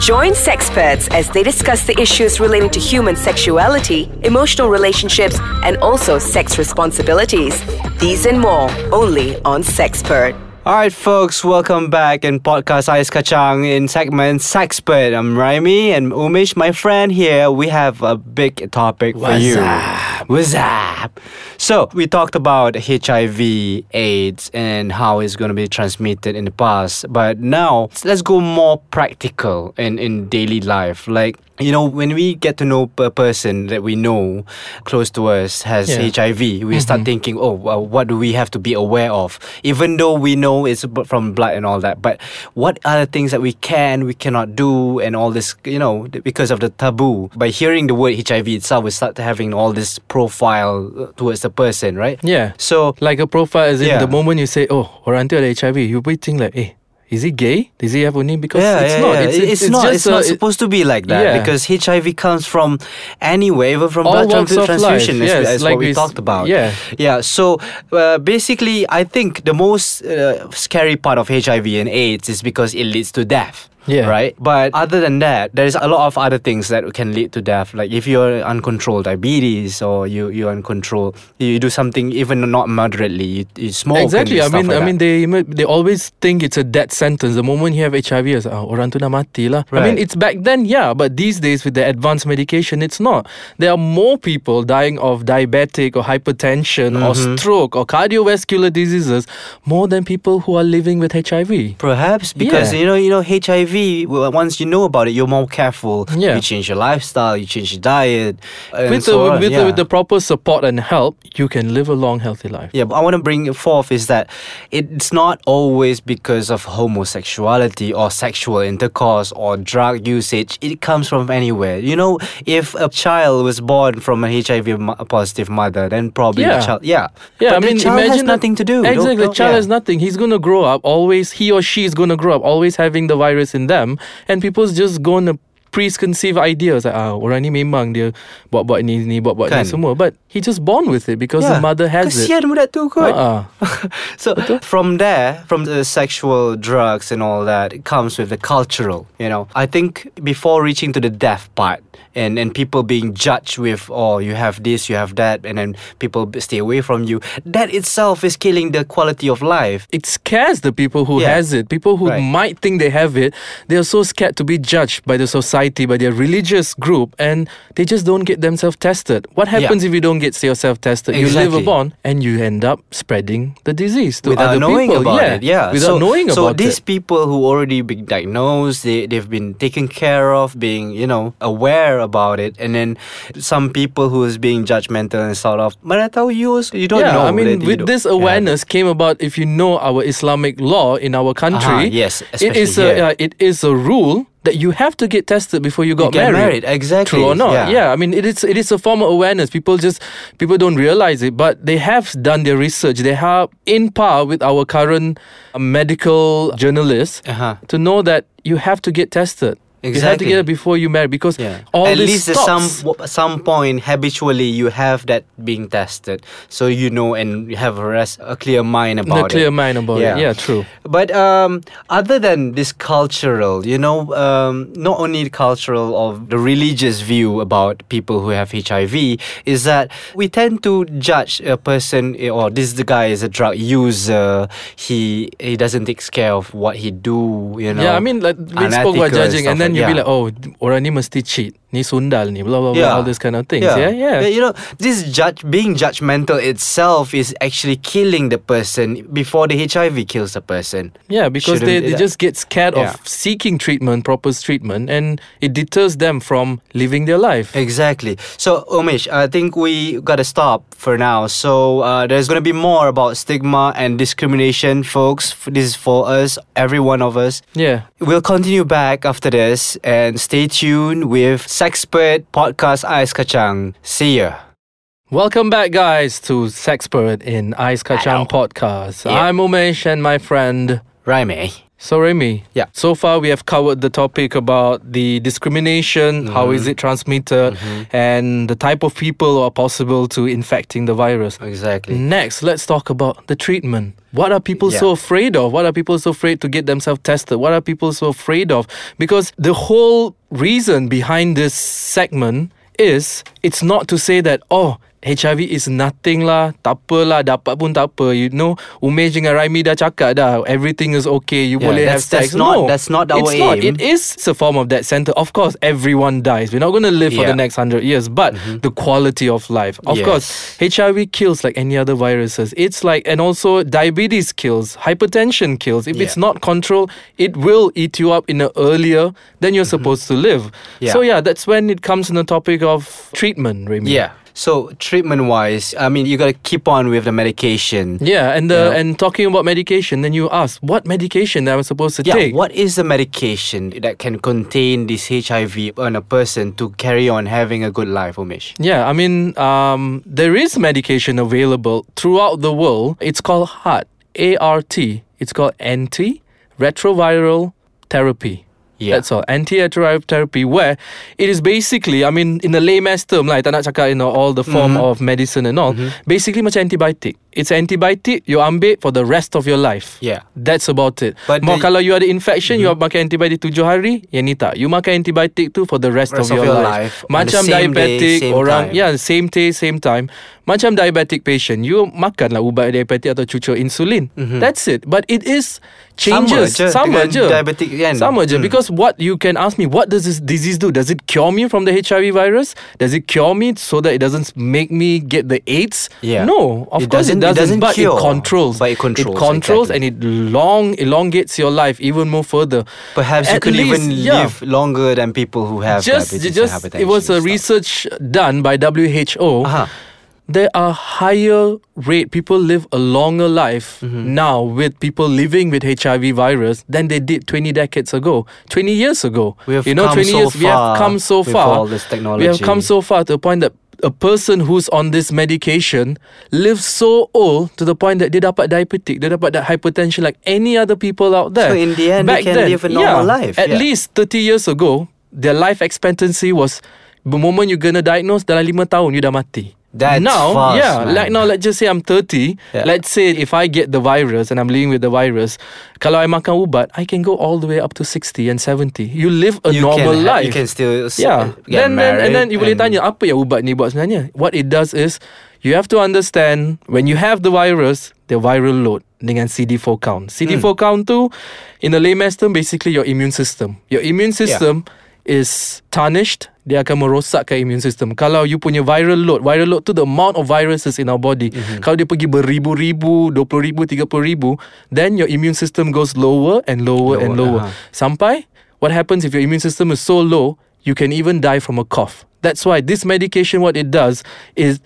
Join sexperts as they discuss the issues relating to human sexuality, emotional relationships, and also sex responsibilities. These and more only on Sexpert. All right, folks, welcome back in podcast Ais Kacang in segment Sexpert. I'm Raimi and Umesh, my friend here. We have a big topic for What's you. up? What's up? So we talked about HIV, AIDS, and how it's going to be transmitted in the past. But now let's go more practical in in daily life. Like you know, when we get to know a person that we know close to us has Yeah. HIV, we start thinking, oh, well, what do we have to be aware of? Even though we know it's from blood and all that, but what are the things that we can, we cannot do, and all this, you know, because of the taboo. By hearing the word HIV itself, we start having all this profile uh, towards the person, right? Yeah. So, Like a profile, as in Yeah. the moment you say, oh, tu ada HIV, you will think like, eh, is he gay? Does he have only? Because yeah, it's yeah, not. yeah. It's, It's, it's, it's not. it's a- not supposed to be like that Yeah. because HIV comes from anywhere, even from All blood walks trans- of transfusion, life, as, yes, as like what we we talked about. yeah. yeah. So uh, basically, I think the most uh, scary part of HIV and AIDS is because it leads to death. Yeah. Right. But other than that, there's a lot of other things that can lead to death. Like if you're uncontrolled diabetes or you you're uncontrolled, you do something even not moderately, you, you smoke. Exactly. I mean, like I mean, they they always think it's a death sentence. The moment you have HIV, it's oh, orang tu dah mati lah. I mean, it's back then, yeah, but these days with the advanced medication, it's not. There are more people dying of diabetic or hypertension or Mm-hmm. stroke or cardiovascular diseases more than people who are living with HIV. Perhaps because Yeah. you know, you know, HIV. Once you know about it, you're more careful. Yeah. You change your lifestyle. You change your diet. And with so the with, yeah. the, with the proper support and help, you can live a long, healthy life. Yeah, but I want to bring forth is that it's not always because of homosexuality or sexual intercourse or drug usage. It comes from anywhere. You know, if a child was born from a HIV positive mother, then probably Yeah. the child. Yeah, Yeah, but I mean, the child has imagine nothing to do. Don't- Exactly, the don't- child yeah. has nothing. He's gonna grow up always. He or she is gonna grow up always having the virus in them, and people's just gonna preconceived ideas like ah orang ni memang dia buat-buat ni ni buat-buat Kan. ni semua but he just born with it because the mother has it. Kesian budak tu kot. Ah, so from there, from the sexual drugs and all that, it comes with the cultural. You know, I think before reaching to the death part, and and people being judged with, oh, you have this, you have that, and then people stay away from you. That itself is killing the quality of life. it scares the people who Yeah. has it. People who Right. might think they have it, they are so scared to be judged by the society, by their religious group, and they just don't get themselves tested. What happens if you don't get yourself tested? You live Exactly. upon, and you end up spreading the disease to without other knowing people. about yeah. it. Yeah, without so, knowing so about these it. people who already been diagnosed, they they've been taken care of, being you know aware about it, and then some people who is being judgmental and sort of, but I tell you, you don't yeah, know. I mean, with this yeah. awareness came about if you know our Islamic law in our country. Uh-huh, yes, it is a uh, it is a rule that you have to get tested before you got get married, exactly, True or not? yeah. Yeah. I mean, it is it is a form of awareness. People just people don't realize it, but they have done their research. They have in par with our current uh, medical journalists Uh-huh. to know that you have to get tested. You have to get it before you marry because Yeah. all At least at some some point habitually you have that being tested, so you know and you have a, rest, a clear mind about clear it. mind about it. Yeah, true. But um, other than this cultural, you know, um, not only the cultural of the religious view about people who have HIV, is that we tend to judge a person eh, or this the guy is a drug user. He he doesn't take care of what he do. You know. Yeah, I mean, like we spoke about judging, and stuff then you'll be yeah. like, oh, orang ni mesti cheat, ni sundal ni, blah blah blah, all these kind of things. Yeah, yeah. But, you know, this judge being judgmental itself is actually killing the person before the HIV kills the person. Yeah, because Shouldn't they, they just get scared Yeah. of seeking treatment, proper treatment, and it deters them from living their life. Exactly. So, Umesh, I think we gotta stop for now. So, uh, there's gonna be more about stigma and discrimination, folks. This is for us, every one of us. Yeah. We'll continue back after this and stay tuned with Sexpert Podcast Ice Kacang. See ya. Welcome back, guys, to Sexpert in Ice Kachang podcast. Yeah. I'm Umesh and my friend. Raimi. So Remy, Yeah. So far we have covered the topic about the discrimination, how is mm-hmm. it transmitted, mm-hmm. and the type of people who are possible to infecting the virus. Exactly. Next, let's talk about the treatment. What are people Yeah. so afraid of? What are people so afraid to get themselves tested? What are people so afraid of? Because the whole reason behind this segment is it's not to say that oh HIV is nothing lah, tak apa lah, dapat pun tak apa. You know, Umesh dengan Raimi dah cakap dah, everything is okay, you Yeah, boleh have that's- that's sex. not- no, that's not our it's not. aim. It is a form of that center. Of course, everyone dies. We're not going to live for the Mm-hmm. next hundred years, but the quality of life. Of course, HIV kills like any other viruses. It's like, and also diabetes kills, hypertension kills. If it's not controlled, it will eat you up in an earlier than you're supposed to live. Mm-hmm. Yeah. So yeah, that's when it comes in the topic of treatment, Remy. Yeah. So treatment wise, I mean, you gotta keep on with the medication. Yeah, and the Yeah. and talking about medication, then you ask what medication that I'm supposed to Yeah, take. what is the medication that can contain this HIV on a person to carry on having a good life, Umesh? Yeah, I mean, um, there is medication available throughout the world. It's called HART, A R T. It's called antiretroviral therapy. Yeah. That's all. Antiretroviral therapy, where it is basically, I mean, in a layman's term, like, tak nak cakap, you know, all the form Mm-hmm. of medicine and all. Basically, macam antibiotic. It's antibiotic, you ambil for the rest of your life. Yeah. That's about it. But Mau the- Mm-hmm. kalau you ada infection, you makan antibiotic tujuh hari, yang ni tak. You makan antibiotic tu for the rest, Rest of, of your, your life. life, Macam day, diabetic, same orang, time. yeah, same day, same time. Macam diabetic patient, you makanlah ubat diabetic atau cucur insulin. That's it. But it is changes. Mm-hmm. je Sama je. diabetic kan? Sama je. Hmm. Because what you can ask me, what does this disease do? Does it cure me from the HIV virus? Does it cure me so that it doesn't make me get the AIDS? Yeah. No, of It course it doesn't- it doesn't. doesn't but cure, it controls. but it controls, It controls exactly. and it long elongates your life even more further. Perhaps you At could least, even yeah. live longer than people who have just just it was a stuff. research done by WHO. Uh-huh. There are higher rate people live a longer life Mm-hmm. now with people living with HIV virus than they did 20 decades ago, 20 years ago. We have you know, come 20 so years we have come so far. We have come so far to the point that a person who's on this medication lives so old to the point that dia dapat diabetic, dia dapat that hypertension like any other people out there. So in the end, they Back can then, live a normal yeah, life, At yeah. least 30 years ago, their life expectancy was the moment you gonna diagnose dalam 5 tahun you dah mati. That's now, fast, yeah, man. like now let's just say I'm 30. Yeah. Let's say if I get the virus and I'm living with the virus, kalau I makan ubat, I can go all the way up to 60 and 70. You live a You normal can life. You can still Yeah. get Then, then and then you boleh tanya apa yang ubat ni buat sebenarnya? What it does is you have to understand when you have the virus, the viral load dengan CD4 count. CD4 Hmm. count tu in the layman's term basically your immune system. Your immune system is tarnished dia akan merosakkan immune system. Kalau you punya viral load, viral load tu the amount of viruses in our body. Mm-hmm. Kalau dia pergi beribu-ribu, 20 ribu, 30 ribu, then your immune system goes lower and lower, and Lower, lower. uh-huh. Sampai what happens if your immune system is so low, you can even die from a cough. That's why this medication, what it does is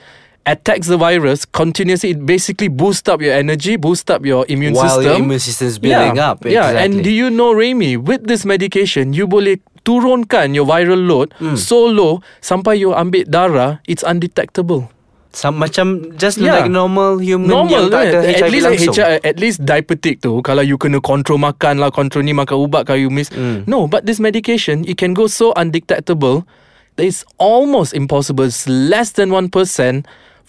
attacks the virus continuously. It basically boosts up your energy, boosts up your immune While your system. immune system is building yeah. up. Yeah, and do exactly. you know, Remy, with this medication, you boleh turunkan your viral load Hmm. so low sampai you ambil darah, it's undetectable. Some, macam just Yeah. like normal human Normal yang tak ada? HIV At least langsung. HIV, at least diabetic tu Kalau you kena control makan lah Control ni makan ubat Kalau you miss Hmm. No but this medication It can go so undetectable That it's almost impossible It's less than 1%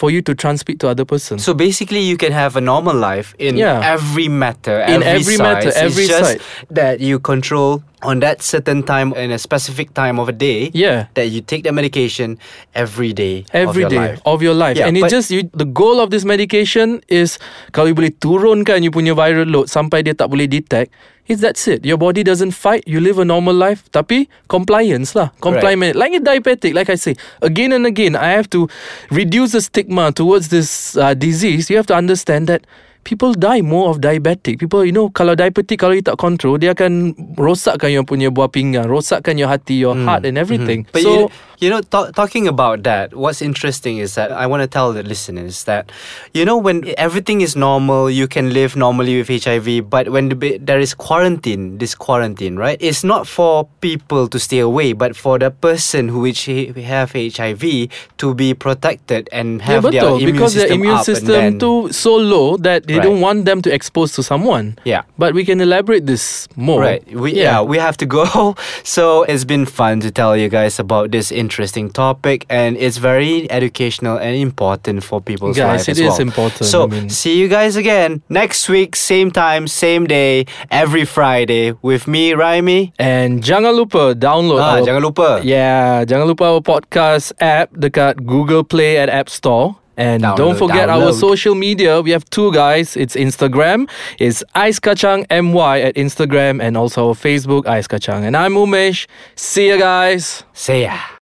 For you to transmit to other person So basically, you can have a normal life in Yeah. every matter, In every, every matter, every it's just side. that you control on that certain time in a specific time of a day. Yeah. That you take the medication every day Every of day your life. of your life Yeah, and it just you the goal of this medication is kalau you boleh turunkan you punya viral load sampai dia tak boleh detect is that's it your body doesn't fight you live a normal life tapi compliance lah compliance like a diabetic like I say again and again I have to reduce the stigma towards this uh, disease you have to understand that People die more of diabetic. People, you know, kalau diabetic, kalau you tak control, dia akan rosakkan your punya buah pinggang, rosakkan your hati, your hmm. heart and hmm. everything. But so, you, you know, ta- talking about that, what's interesting is that I want to tell the listeners that, you know, when everything is normal, you can live normally with HIV, but when the, there is quarantine, this quarantine, right? It's not for people to stay away, but for the person who which have HIV to be protected and Yeah, have their betul immune because system the immune system tu so low that They Right. don't want them to expose to someone. Yeah. But we can elaborate this more. Right. We, yeah. we have to go. So it's been fun to tell you guys about this interesting topic, and it's very educational and important for people's Guys, life it as is well. important, So I mean- see you guys again next week, same time, same day, every Friday with me, Raimi. And jangan lupa download Ah, our jangan lupa. Yeah, jangan lupa our podcast app dekat Google Play and App Store. And Download, don't forget our social media. We have two guys. It's Instagram. It's Ice MY at Instagram and also Facebook Ice. And I'm Umesh. See you guys. See ya.